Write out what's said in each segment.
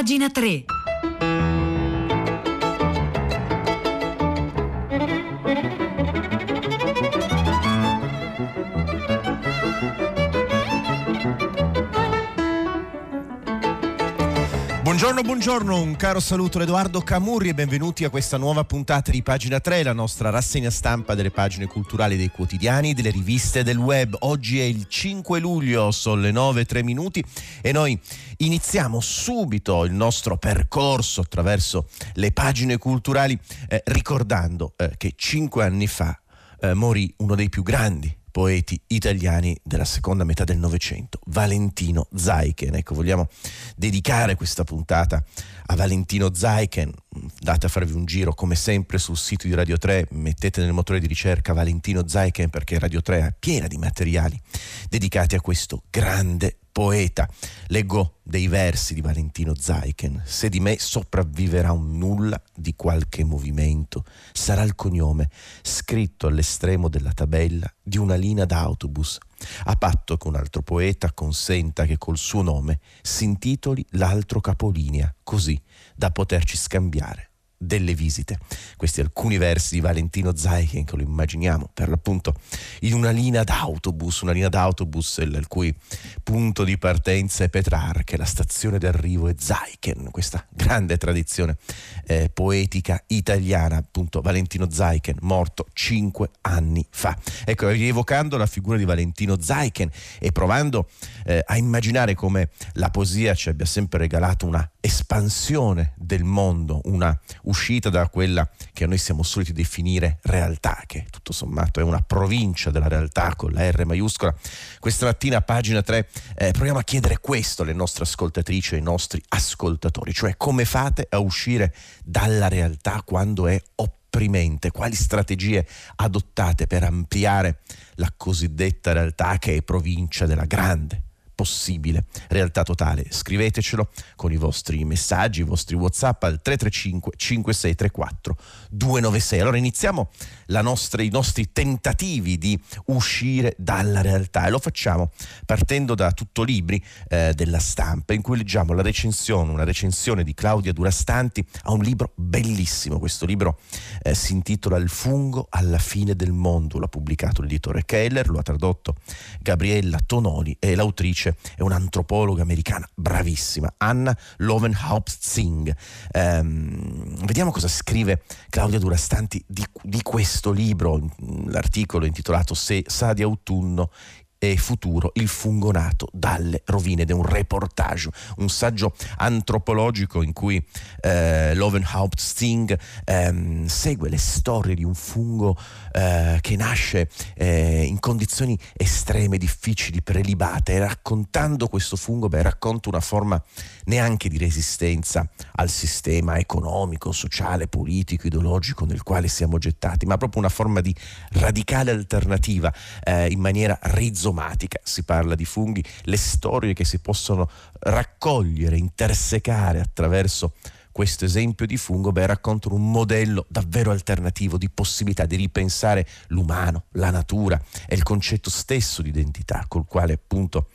Pagina 3. Buongiorno, buongiorno, un caro saluto da Edoardo Camurri e benvenuti a questa nuova puntata di Pagina 3, la nostra rassegna stampa delle pagine culturali dei quotidiani, delle riviste del web. Oggi è il 5 luglio, sono le 9 3 minuti e noi iniziamo subito il nostro percorso attraverso le pagine culturali eh, ricordando eh, che 5 anni fa eh, morì uno dei più grandi poeti italiani della seconda metà del Novecento, Valentino Zaiken. Ecco, vogliamo dedicare questa puntata a Valentino Zaiken. Date a farvi un giro come sempre sul sito di Radio 3, mettete nel motore di ricerca Valentino Zaiken perché Radio 3 è piena di materiali dedicati a questo grande poeta. Leggo dei versi di Valentino Zaiken. Se di me sopravviverà un nulla di qualche movimento, sarà il cognome scritto all'estremo della tabella di una linea d'autobus, a patto che un altro poeta consenta che col suo nome si intitoli l'altro capolinea, così da poterci scambiare delle visite. Questi alcuni versi di Valentino Zaichen che lo immaginiamo per l'appunto in una linea d'autobus, una linea d'autobus il cui punto di partenza è Petrarca, la stazione d'arrivo è Zaichen, questa grande tradizione eh, poetica italiana, appunto Valentino Zaichen, morto cinque anni fa. Ecco, rievocando la figura di Valentino Zaichen e provando eh, a immaginare come la poesia ci abbia sempre regalato una espansione del mondo, una uscita da quella che noi siamo soliti definire realtà, che tutto sommato è una provincia della realtà con la R maiuscola. Questa mattina a pagina 3 eh, proviamo a chiedere questo alle nostre ascoltatrici e ai nostri ascoltatori, cioè come fate a uscire dalla realtà quando è opprimente, quali strategie adottate per ampliare la cosiddetta realtà che è provincia della grande possibile realtà totale. Scrivetecelo con i vostri messaggi, i vostri WhatsApp al 335 5634 296. Allora iniziamo nostra, i nostri tentativi di uscire dalla realtà e lo facciamo partendo da tutto libri eh, della stampa in cui leggiamo la recensione, una recensione di Claudia Durastanti a un libro bellissimo. Questo libro eh, si intitola Il fungo alla fine del mondo, l'ha pubblicato l'editore Keller, lo ha tradotto Gabriella Tonoli e l'autrice è un'antropologa americana bravissima, Anna Lovenhaupt-Singh. Ehm, vediamo cosa scrive Claudia Durastanti di, di questo libro, l'articolo intitolato Se sa di autunno e futuro il fungo nato dalle rovine. Ed è un reportage, un saggio antropologico in cui eh, Lovenhaupt Sting ehm, segue le storie di un fungo eh, che nasce eh, in condizioni estreme, difficili, prelibate. E raccontando questo fungo beh, racconta una forma neanche di resistenza al sistema economico, sociale, politico, ideologico nel quale siamo gettati, ma proprio una forma di radicale alternativa eh, in maniera rizomatica rizomatica, si parla di funghi, le storie che si possono raccogliere, intersecare attraverso questo esempio di fungo beh, raccontano un modello davvero alternativo di possibilità di ripensare l'umano, la natura e il concetto stesso di identità col quale appunto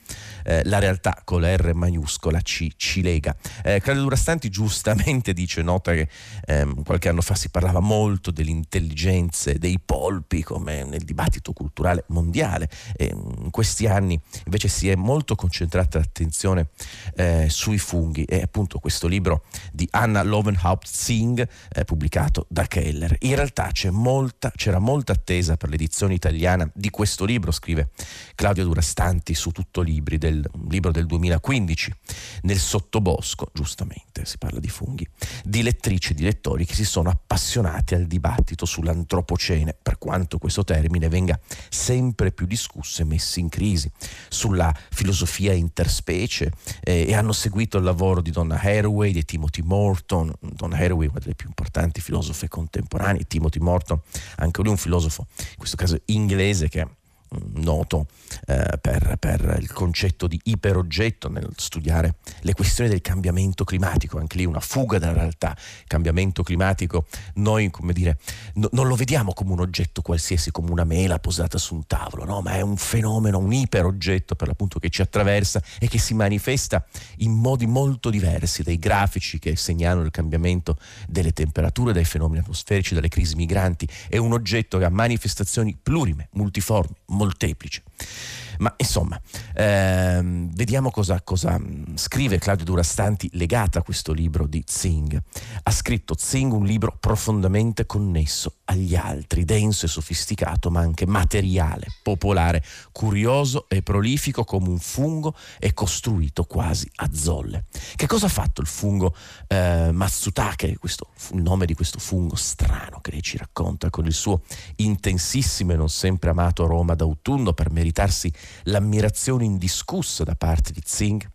eh, la realtà con la R maiuscola ci, ci lega. Eh, Claudio Durastanti giustamente dice, nota che ehm, qualche anno fa si parlava molto delle intelligenze dei polpi come nel dibattito culturale mondiale e in questi anni invece si è molto concentrata l'attenzione eh, sui funghi e appunto questo libro di Anna Lovenhaupt Singh eh, pubblicato da Keller. In realtà molta, c'era molta attesa per l'edizione italiana di questo libro, scrive Claudio Durastanti su tutto libri del, un libro del 2015, nel sottobosco, giustamente si parla di funghi, di lettrici e di lettori che si sono appassionati al dibattito sull'antropocene, per quanto questo termine venga sempre più discusso e messo in crisi, sulla filosofia interspecie eh, e hanno seguito il lavoro di Donna Haraway, di Timothy Morton, Donna Haraway una delle più importanti filosofe contemporanee, Timothy Morton anche lui un filosofo, in questo caso inglese che mm, noto eh, per, per, il concetto di iperoggetto nel studiare le questioni del cambiamento climatico, anche lì una fuga dalla realtà. Il cambiamento climatico noi, come dire, no, non lo vediamo come un oggetto qualsiasi, come una mela posata su un tavolo, no? ma è un fenomeno, un iperoggetto per l'appunto che ci attraversa e che si manifesta in modi molto diversi dai grafici che segnalano il cambiamento delle temperature, dai fenomeni atmosferici, dalle crisi migranti. È un oggetto che ha manifestazioni plurime, multiformi, molteplici. Ma insomma, ehm, vediamo cosa, cosa, mm, scrive Claudio Durastanti legata a questo libro di Zing. Ha scritto Zing un libro profondamente connesso agli altri, denso e sofisticato, ma anche materiale, popolare, curioso e prolifico come un fungo e costruito quasi a zolle. Che cosa ha fatto il fungo eh, Matsutake, questo, il nome di questo fungo strano che lei ci racconta, con il suo intensissimo e non sempre amato aroma d'autunno per meritarsi l'ammirazione indiscussa da parte di Zing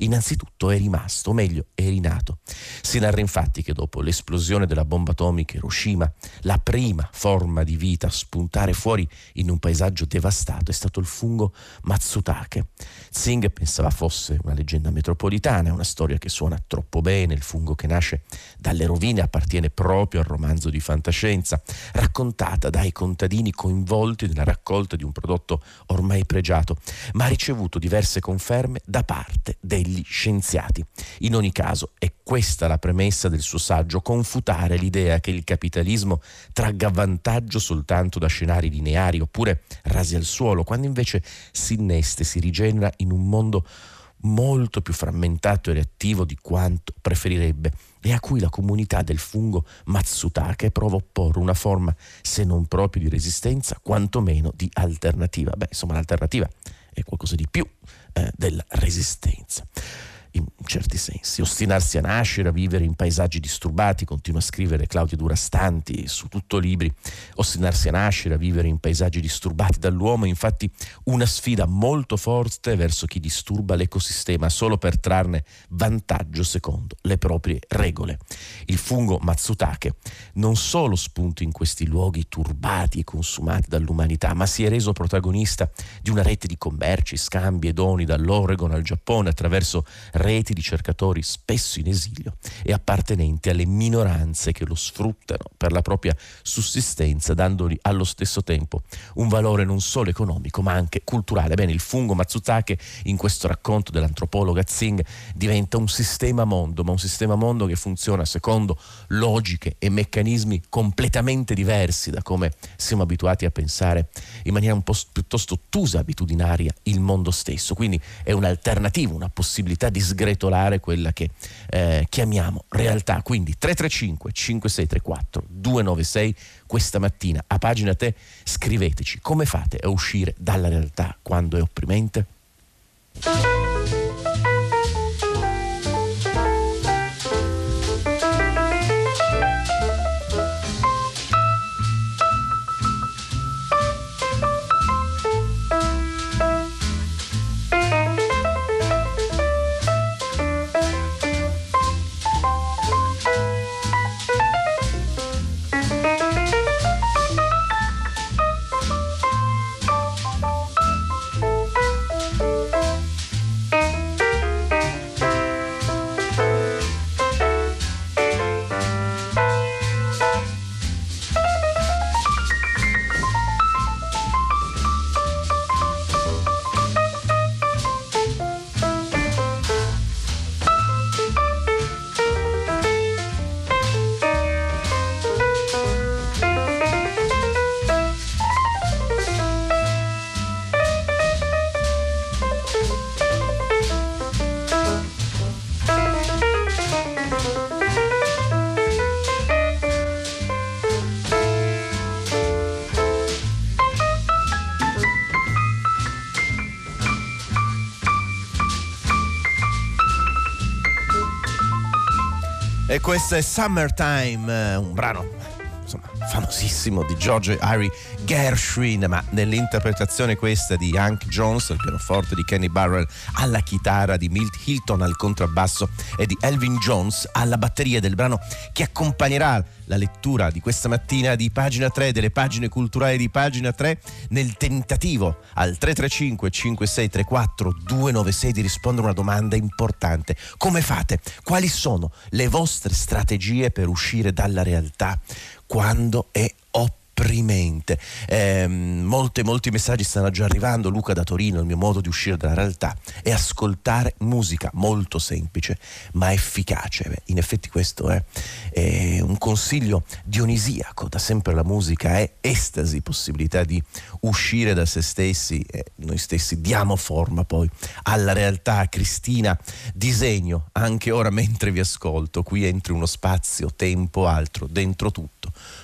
innanzitutto è rimasto, o meglio è rinato. Si narra infatti che dopo l'esplosione della bomba atomica Hiroshima, la prima forma di vita a spuntare fuori in un paesaggio devastato è stato il fungo Matsutake. Singh pensava fosse una leggenda metropolitana, una storia che suona troppo bene, il fungo che nasce dalle rovine appartiene proprio al romanzo di fantascienza, raccontata dai contadini coinvolti nella raccolta di un prodotto ormai pregiato, ma ha ricevuto diverse conferme da parte degli degli scienziati. In ogni caso è questa la premessa del suo saggio, confutare l'idea che il capitalismo tragga vantaggio soltanto da scenari lineari oppure rasi al suolo, quando invece si inneste, si rigenera in un mondo molto più frammentato e reattivo di quanto preferirebbe e a cui la comunità del fungo Matsutake prova a opporre una forma, se non proprio di resistenza, quantomeno di alternativa. Beh, insomma, l'alternativa è qualcosa di più eh, della resistenza certi sensi. Ostinarsi a nascere, a vivere in paesaggi disturbati, continua a scrivere Claudio Durastanti su tutto libri. Ostinarsi a nascere, a vivere in paesaggi disturbati dall'uomo è infatti una sfida molto forte verso chi disturba l'ecosistema solo per trarne vantaggio secondo le proprie regole. Il fungo Matsutake non solo spunta in questi luoghi turbati e consumati dall'umanità, ma si è reso protagonista di una rete di commerci, scambi e doni dall'Oregon al Giappone attraverso reti di cercatori spesso in esilio e appartenenti alle minoranze che lo sfruttano per la propria sussistenza, dandogli allo stesso tempo un valore non solo economico ma anche culturale. Bene, il fungo Matsutake in questo racconto dell'antropologa Zing diventa un sistema mondo, ma un sistema mondo che funziona secondo logiche e meccanismi completamente diversi da come siamo abituati a pensare in maniera un po' piuttosto ottusa, abitudinaria, il mondo stesso. Quindi è un'alternativa, una possibilità di sgretolare quella che eh, chiamiamo realtà. Quindi 335 5634 296 questa mattina a pagina te scriveteci come fate a uscire dalla realtà quando è opprimente. E questo è Summertime, eh, un brano famosissimo di George Harry Gershwin, ma nell'interpretazione questa di Hank Jones al pianoforte, di Kenny Barrell alla chitarra, di Milt Hilton al contrabbasso e di Elvin Jones alla batteria del brano che accompagnerà la lettura di questa mattina di pagina 3 delle pagine culturali di pagina 3 nel tentativo al 335 5634 296 di rispondere a una domanda importante. Come fate? Quali sono le vostre strategie per uscire dalla realtà quando è opprimente. Eh, molte, molti messaggi stanno già arrivando. Luca da Torino, il mio modo di uscire dalla realtà è ascoltare musica molto semplice ma efficace. Beh, in effetti questo è, è, un consiglio dionisiaco. Da sempre la musica è estasi, possibilità di uscire da se stessi e noi stessi diamo forma poi alla realtà. Cristina, disegno anche ora mentre vi ascolto. Qui entri uno spazio, tempo, altro, dentro tutto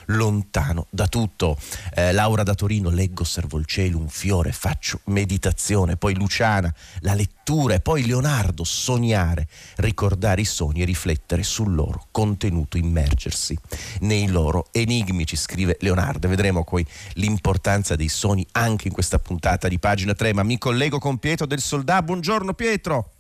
lontano da tutto. Eh, Laura da Torino, leggo, osservo il cielo, un fiore, faccio meditazione, poi Luciana, la lettura e poi Leonardo, sognare, ricordare i sogni e riflettere sul loro contenuto, immergersi nei loro enigmi, ci scrive Leonardo. Vedremo poi l'importanza dei sogni anche in questa puntata di pagina 3, ma mi collego con Pietro del Soldà. Buongiorno Pietro.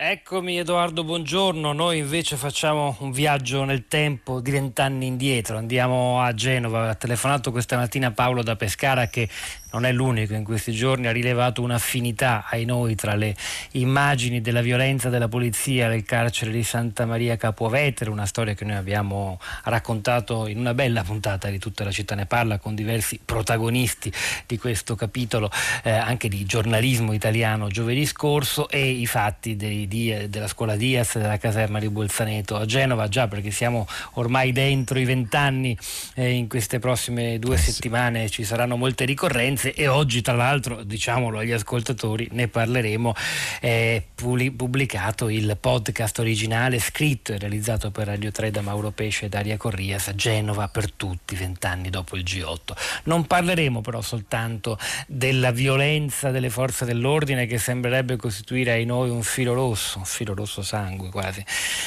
Eccomi Edoardo, buongiorno. Noi invece facciamo un viaggio nel tempo di vent'anni indietro. Andiamo a Genova. Ha telefonato questa mattina Paolo da Pescara che non è l'unico in questi giorni, ha rilevato un'affinità ai noi tra le immagini della violenza della polizia nel carcere di Santa Maria Capovetere, una storia che noi abbiamo raccontato in una bella puntata di tutta la città ne parla con diversi protagonisti di questo capitolo eh, anche di giornalismo italiano giovedì scorso e i fatti dei, di, della scuola Diaz della caserma di Bolzaneto a Genova, già perché siamo ormai dentro i vent'anni eh, in queste prossime due eh settimane ci saranno molte ricorrenze esperienze e oggi tra l'altro, diciamolo agli ascoltatori, ne parleremo, è pubblicato il podcast originale scritto e realizzato per Radio 3 da Mauro Pesce e Daria Corrias, Genova per tutti, vent'anni dopo il G8. Non parleremo però soltanto della violenza delle forze dell'ordine che sembrerebbe costituire ai noi un filo rosso, un filo rosso sangue quasi,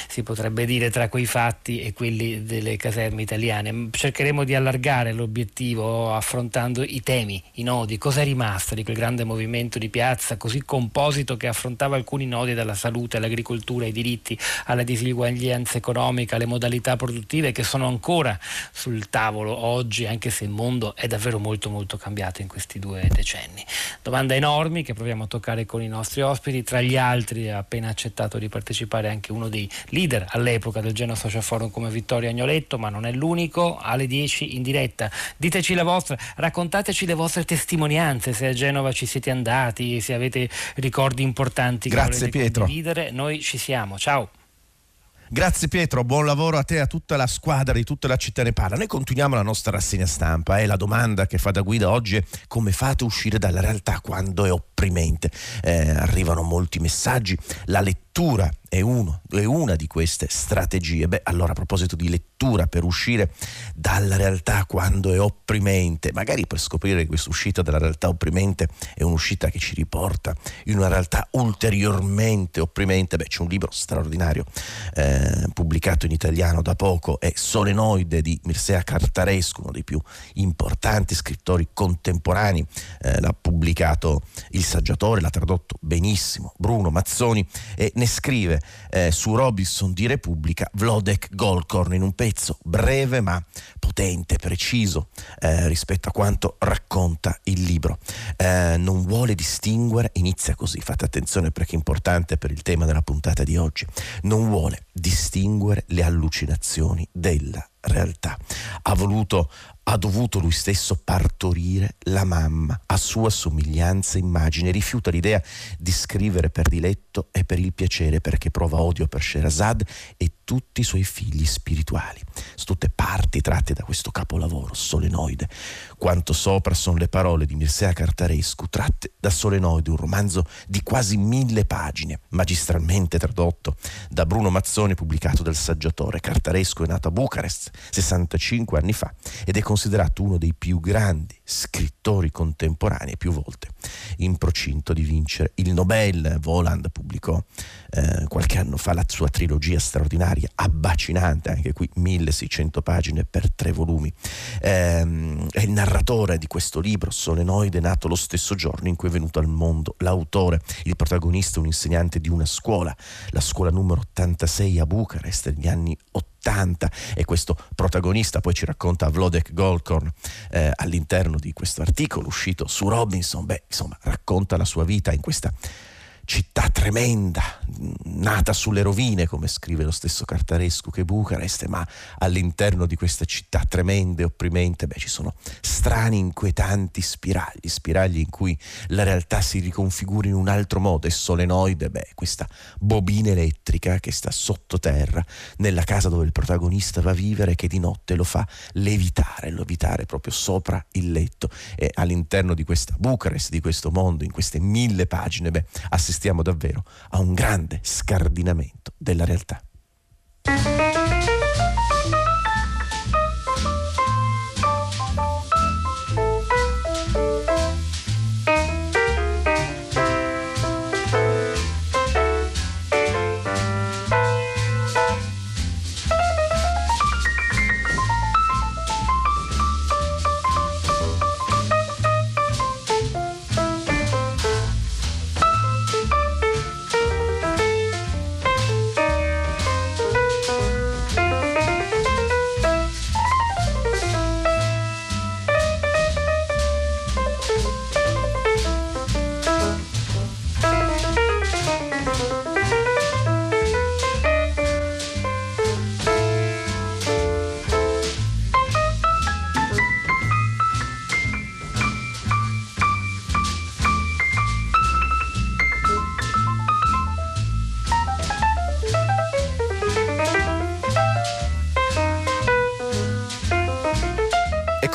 si potrebbe dire tra quei fatti e quelli delle caserme italiane. Cercheremo di allargare l'obiettivo affrontando i temi, i nodi, cosa è rimasto di quel grande movimento di piazza così composito che affrontava alcuni nodi dalla salute all'agricoltura, ai diritti, alla disuguaglianza economica, alle modalità produttive che sono ancora sul tavolo oggi, anche se il mondo è davvero molto molto cambiato in questi due decenni. Domande enormi che proviamo a toccare con i nostri ospiti, tra gli altri ha appena accettato di partecipare anche uno dei leader all'epoca del Genoa Social Forum come Vittorio Agnoletto, ma non è l'unico, alle 10 in diretta. Diteci la vostra, raccontateci le vostre testimonianze, se a Genova ci siete andati, se avete ricordi importanti che Grazie, volete Pietro. condividere, noi ci siamo. Ciao. Grazie Pietro, buon lavoro a te e a tutta la squadra di tutta la città ne parla. Noi continuiamo la nostra rassegna stampa e la domanda che fa da guida oggi è come fate a uscire dalla realtà quando è opprimente. Eh, arrivano molti messaggi, la lettura è, uno, è una di queste strategie. Beh, allora a proposito di lettura per uscire dalla realtà quando è opprimente, magari per scoprire che questa uscita dalla realtà opprimente è un'uscita che ci riporta in una realtà ulteriormente opprimente, beh c'è un libro straordinario eh, pubblicato in italiano da poco, è Solenoide di Mirsea Cartarescu, uno dei più importanti scrittori contemporanei, eh, l'ha pubblicato il saggiatore, l'ha tradotto benissimo Bruno Mazzoni e ne scrive eh, su Robinson di Repubblica Vlodek Golkorn in un pezzo breve ma potente, preciso eh, rispetto a quanto racconta il libro. Eh, non vuole distinguere, inizia così, fate attenzione perché è importante per il tema della puntata di oggi, non vuole distinguere le allucinazioni della realtà. Ha voluto ha dovuto lui stesso partorire la mamma a sua somiglianza e immagine. Rifiuta l'idea di scrivere per diletto e per il piacere perché prova odio per Sherazad e tutti i suoi figli spirituali. Sono tutte parti tratte da questo capolavoro, Solenoide. Quanto sopra sono le parole di Mirsea Cartarescu tratte da Solenoide, un romanzo di quasi mille pagine, magistralmente tradotto da Bruno Mazzoni, pubblicato dal saggiatore. Cartarescu è nato a Bucarest 65 anni fa ed è considerato uno dei più grandi scrittori contemporanei, più volte in procinto di vincere il Nobel. Voland pubblicò eh, qualche anno fa la sua trilogia straordinaria, abbacinante, anche qui 1600 pagine per tre volumi. Eh, è il narratore di questo libro, Solenoide, nato lo stesso giorno in cui è venuto al mondo l'autore, il protagonista, un insegnante di una scuola, la scuola numero 86 a Bucarest negli anni 80 70 e questo protagonista poi ci racconta Vlodek Golkorn eh, all'interno di questo articolo uscito su Robinson, beh insomma racconta la sua vita in questa città tremenda, nata sulle rovine, come scrive lo stesso Cartarescu che Bucarest, ma all'interno di questa città tremenda e opprimente, beh, ci sono strani, inquietanti spiragli, spiragli in cui la realtà si riconfigura in un altro modo e solenoide, beh, questa bobina elettrica che sta sottoterra nella casa dove il protagonista va a vivere che di notte lo fa levitare, levitare proprio sopra il letto. E all'interno di questa Bucarest, di questo mondo, in queste mille pagine, beh, assistiamo assistiamo davvero a un grande scardinamento della realtà.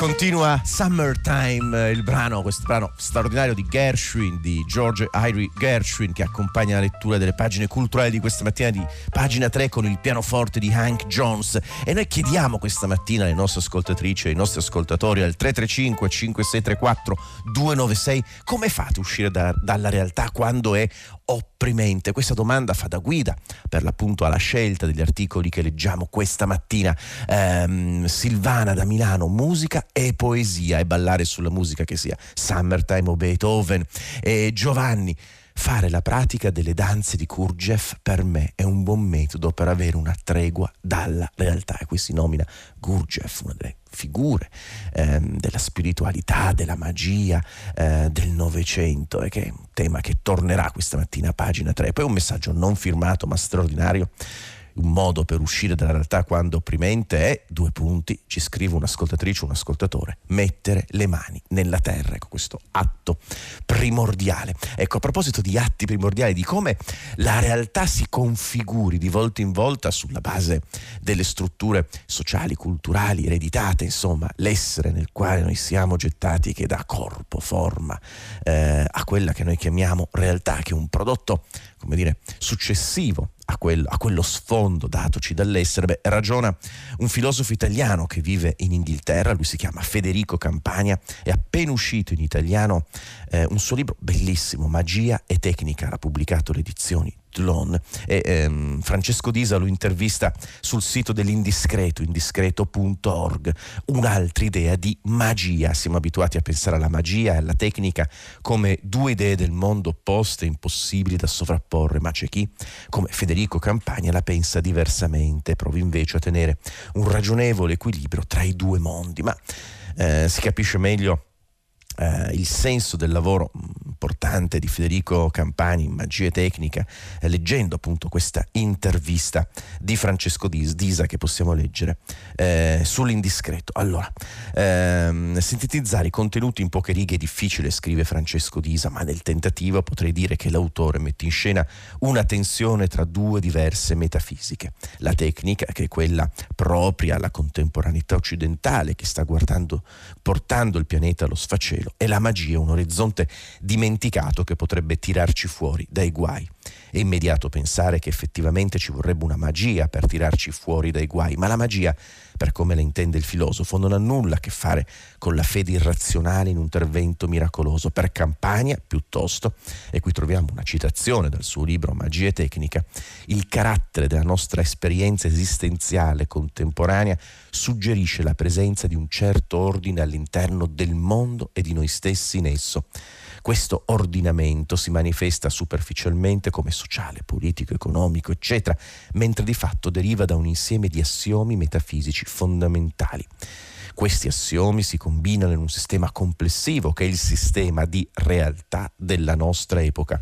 Continua Summertime, il brano, questo brano straordinario di Gershwin, di George Irie Gershwin, che accompagna la lettura delle pagine culturali di questa mattina di pagina 3 con il pianoforte di Hank Jones. E noi chiediamo questa mattina alle nostre ascoltatrici ai nostri ascoltatori al 335 5634 296 come fate a uscire da, dalla realtà quando è opprimente? Questa domanda fa da guida per l'appunto alla scelta degli articoli che leggiamo questa mattina. Ehm, Silvana da Milano, musica e poesia e ballare sulla musica che sia Summertime o Beethoven. E Giovanni, fare la pratica delle danze di Kurgev per me è un buon metodo per avere una tregua dalla realtà e qui si nomina Gurdjieff, una delle figure ehm, della spiritualità, della magia eh, del Novecento e che è un tema che tornerà questa mattina a pagina 3. Poi un messaggio non firmato ma straordinario un modo per uscire dalla realtà quando opprimente è, due punti, ci scrive un'ascoltatrice, un ascoltatore, mettere le mani nella terra. Ecco questo atto primordiale. Ecco, a proposito di atti primordiali, di come la realtà si configuri di volta in volta sulla base delle strutture sociali, culturali, ereditate, insomma, l'essere nel quale noi siamo gettati che dà corpo, forma eh, a quella che noi chiamiamo realtà, che è un prodotto, come dire, successivo a quello, a quello, sfondo datoci dall'essere. Beh, ragiona un filosofo italiano che vive in Inghilterra, lui si chiama Federico Campania, è appena uscito in italiano eh, un suo libro bellissimo, Magia e Tecnica, l'ha pubblicato le edizioni Tlon e ehm, Francesco Disa lo intervista sul sito dell'indiscreto, indiscreto.org, un'altra idea di magia. Siamo abituati a pensare alla magia e alla tecnica come due idee del mondo opposte, impossibili da sovrapporre, ma c'è chi, come Federico Campagna, la pensa diversamente, prova invece a tenere un ragionevole equilibrio tra i due mondi, ma eh, si capisce meglio eh, il senso del lavoro importante di Federico Campani in Magia Tecnica, eh, leggendo appunto questa intervista di Francesco Disa che possiamo leggere eh, sull'indiscreto. Allora, ehm, sintetizzare i contenuti in poche righe è difficile, scrive Francesco Disa, ma nel tentativo potrei dire che l'autore mette in scena una tensione tra due diverse metafisiche. La tecnica, che è quella propria alla contemporaneità occidentale che sta guardando, portando il pianeta allo sfacelo, cielo e la magia un orizzonte dimenticato che potrebbe tirarci fuori dai guai. È immediato pensare che effettivamente ci vorrebbe una magia per tirarci fuori dai guai, ma la magia, per come la intende il filosofo, non ha nulla a che fare con la fede irrazionale in un intervento miracoloso. Per Campania, piuttosto, e qui troviamo una citazione dal suo libro Magia e Tecnica, il carattere della nostra esperienza esistenziale contemporanea suggerisce la presenza di un certo ordine all'interno del mondo e di noi stessi in esso Questo ordinamento si manifesta superficialmente come sociale, politico, economico, eccetera, mentre di fatto deriva da un insieme di assiomi metafisici fondamentali. Questi assiomi si combinano in un sistema complessivo che è il sistema di realtà della nostra epoca.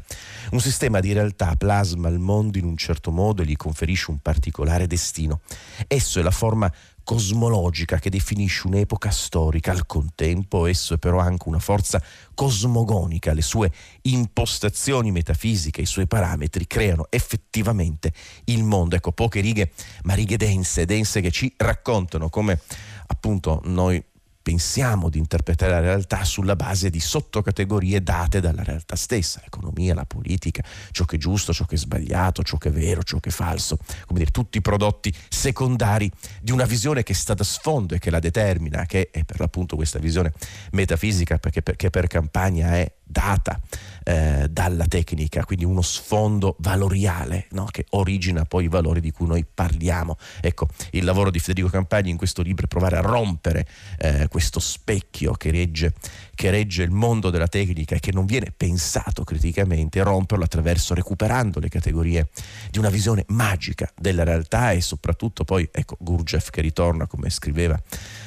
Un sistema di realtà plasma il mondo in un certo modo e gli conferisce un particolare destino. Esso è la forma cosmologica che definisce un'epoca storica, al contempo esso è però anche una forza cosmogonica, le sue impostazioni metafisiche, i suoi parametri creano effettivamente il mondo. Ecco, poche righe, ma righe dense, dense che ci raccontano come appunto noi pensiamo di interpretare la realtà sulla base di sottocategorie date dalla realtà stessa, l'economia, la politica, ciò che è giusto, ciò che è sbagliato, ciò che è vero, ciò che è falso, come dire, tutti i prodotti secondari di una visione che sta da sfondo e che la determina, che è per l'appunto questa visione metafisica, perché, perché per campagna è data eh, dalla tecnica, quindi uno sfondo valoriale no? che origina poi i valori di cui noi parliamo. Ecco, il lavoro di Federico Campagni in questo libro è provare a rompere eh, questo specchio che regge, che regge, il mondo della tecnica e che non viene pensato criticamente, romperlo attraverso recuperando le categorie di una visione magica della realtà e soprattutto poi, ecco, Gurdjieff che ritorna come scriveva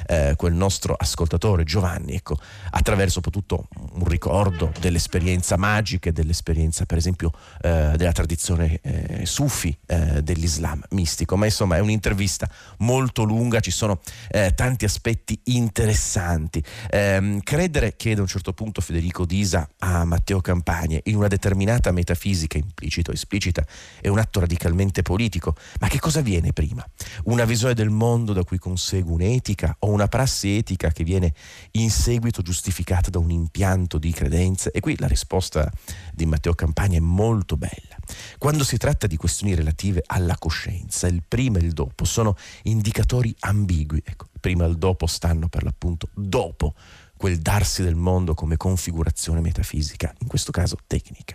eh, quel nostro ascoltatore Giovanni, ecco, attraverso soprattutto un ricordo dell'esperienza magica e dell'esperienza per esempio eh, della tradizione eh, sufi eh, dell'Islam mistico, ma insomma è un'intervista molto lunga, ci sono eh, tanti aspetti interessanti. Ehm, credere, chiede a un certo punto Federico Disa a Matteo Campagne, in una determinata metafisica implicita o esplicita è un atto radicalmente politico, ma che cosa viene prima? Una visione del mondo da cui consegue un'etica o una prassi etica che viene in seguito giustificata da un impianto di credenze? E qui la risposta di Matteo Campagna è molto bella. Quando si tratta di questioni relative alla coscienza, il prima e il dopo sono indicatori ambigui. Ecco, il prima e il dopo stanno per l'appunto dopo quel darsi del mondo come configurazione metafisica, in questo caso tecnica.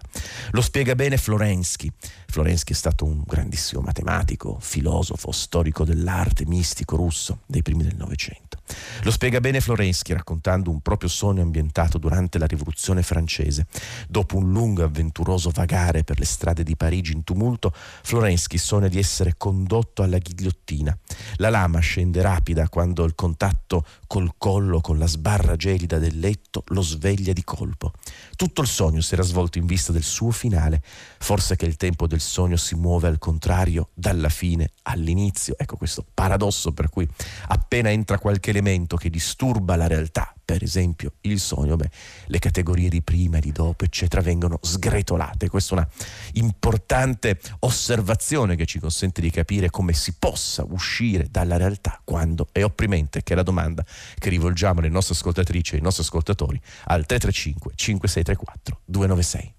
Lo spiega bene Florensky. Florensky è stato un grandissimo matematico, filosofo, storico dell'arte, mistico russo dei primi del Novecento. Lo spiega bene Florensky raccontando un proprio sogno ambientato durante la rivoluzione francese. Dopo un lungo e avventuroso vagare per le strade di Parigi in tumulto, Florensky sogna di essere condotto alla ghigliottina. La lama scende rapida quando il contatto col collo, con la sbarra gelida del letto, lo sveglia di colpo. Tutto il sogno si era svolto in vista del suo finale. Forse che il tempo del sogno si muove al contrario dalla fine all'inizio. Ecco questo paradosso per cui appena entra qualche elemento che disturba la realtà, per esempio il sogno, beh, le categorie di prima e di dopo, eccetera, vengono sgretolate. Questa è una importante osservazione che ci consente di capire come si possa uscire dalla realtà quando è opprimente, che è la domanda che rivolgiamo alle nostre ascoltatrici e ai nostri ascoltatori al 335 5634 296.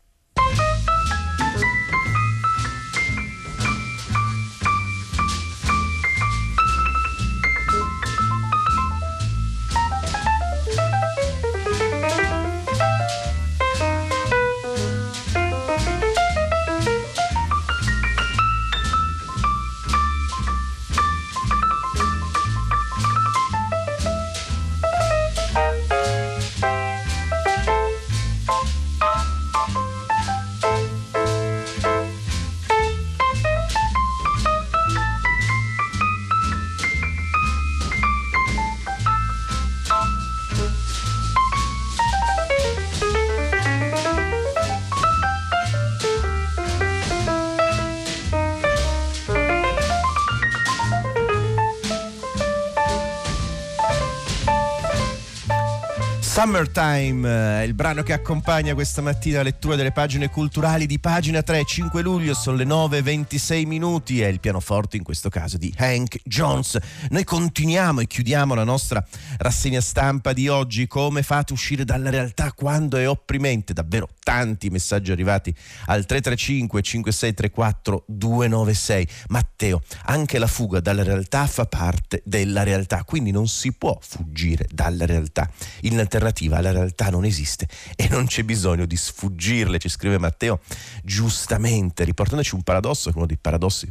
Summertime è il brano che accompagna questa mattina la lettura delle pagine culturali di pagina 3, 5 luglio, sono le 9.26 minuti, è il pianoforte in questo caso di Hank Jones. Noi continuiamo e chiudiamo la nostra rassegna stampa di oggi, come fate uscire dalla realtà quando è opprimente, davvero tanti messaggi arrivati al 335 5634 296. Matteo, anche la fuga dalla realtà fa parte della realtà, quindi non si può fuggire dalla realtà. Il l'alternativa alla realtà non esiste e non c'è bisogno di sfuggirle, ci scrive Matteo. Giustamente, riportandoci un paradosso, che uno dei paradossi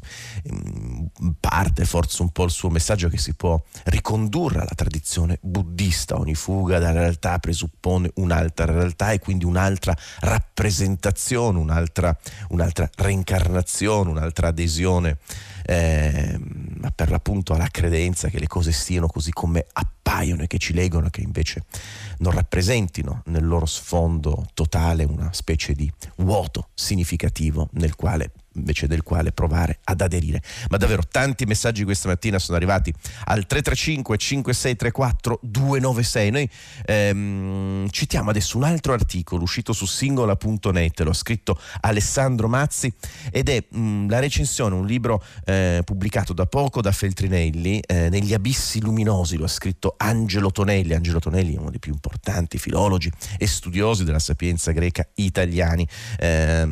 parte forse un po' il suo messaggio che si può ricondurre alla tradizione buddista, ogni fuga dalla realtà presuppone un'altra realtà e quindi un'altra rappresentazione, un'altra, un'altra reincarnazione, un'altra adesione eh, per l'appunto alla credenza che le cose stiano così come appaiono e che ci legano, che invece non rappresentino nel loro sfondo totale una specie di vuoto significativo nel quale invece del quale provare ad aderire. Ma davvero tanti messaggi questa mattina sono arrivati al 335 5634 296. Noi ehm, citiamo adesso un altro articolo uscito su singola.net, lo ha scritto Alessandro Mazzi ed è mh, mm, la recensione, un libro eh, pubblicato da poco da Feltrinelli, eh, Negli abissi luminosi, lo ha scritto Angelo Tonelli. Angelo Tonelli è uno dei più importanti filologi e studiosi della sapienza greca italiani. Eh,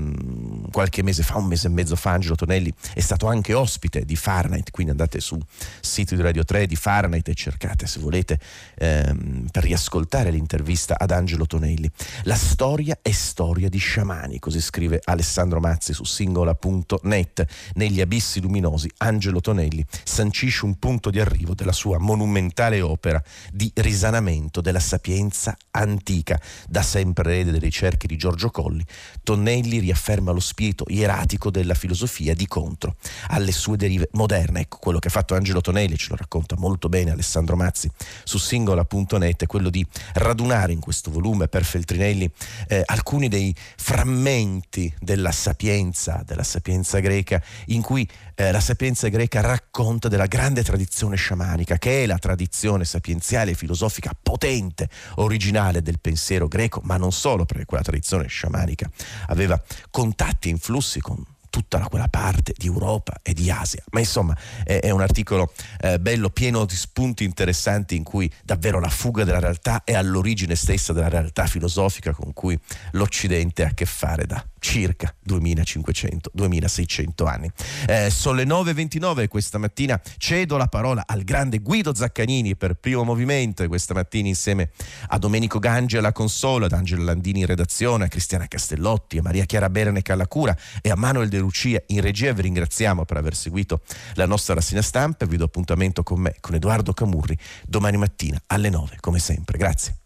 qualche mese fa, un mese e mezzo fa Angelo Tonelli è stato anche ospite di Fahrenheit, quindi andate sul sito di Radio 3 di Fahrenheit e cercate se volete ehm, per riascoltare l'intervista ad Angelo Tonelli. La storia è storia di sciamani, così scrive Alessandro Mazzi su singola.net. Negli abissi luminosi Angelo Tonelli sancisce un punto di arrivo della sua monumentale opera di risanamento della sapienza antica, da sempre erede delle ricerche di Giorgio Colli. Tonelli riafferma lo spirito ieratico del della filosofia di contro alle sue derive moderne. Ecco, quello che ha fatto Angelo Tonelli, ce lo racconta molto bene Alessandro Mazzi su singola.net, è quello di radunare in questo volume per Feltrinelli eh, alcuni dei frammenti della sapienza, della sapienza greca, in cui eh, la sapienza greca racconta della grande tradizione sciamanica, che è la tradizione sapienziale e filosofica potente, originale del pensiero greco, ma non solo, perché quella tradizione sciamanica aveva contatti influssi con tutta quella parte di Europa e di Asia. Ma insomma è, è un articolo eh, bello, pieno di spunti interessanti in cui davvero la fuga della realtà è all'origine stessa della realtà filosofica con cui l'Occidente ha a che fare da circa 2500-2600 anni. Eh, sono le 9.29 questa mattina cedo la parola al grande Guido Zaccanini per primo movimento e questa mattina insieme a Domenico Gangi alla console, ad Angelo Landini in redazione, a Cristiana Castellotti, a Maria Chiara Berene alla cura e a Manuel De Lucia in regia vi ringraziamo per aver seguito la nostra rassegna stampa e vi do appuntamento con me, con Edoardo Camurri, domani mattina alle 9 come sempre. Grazie.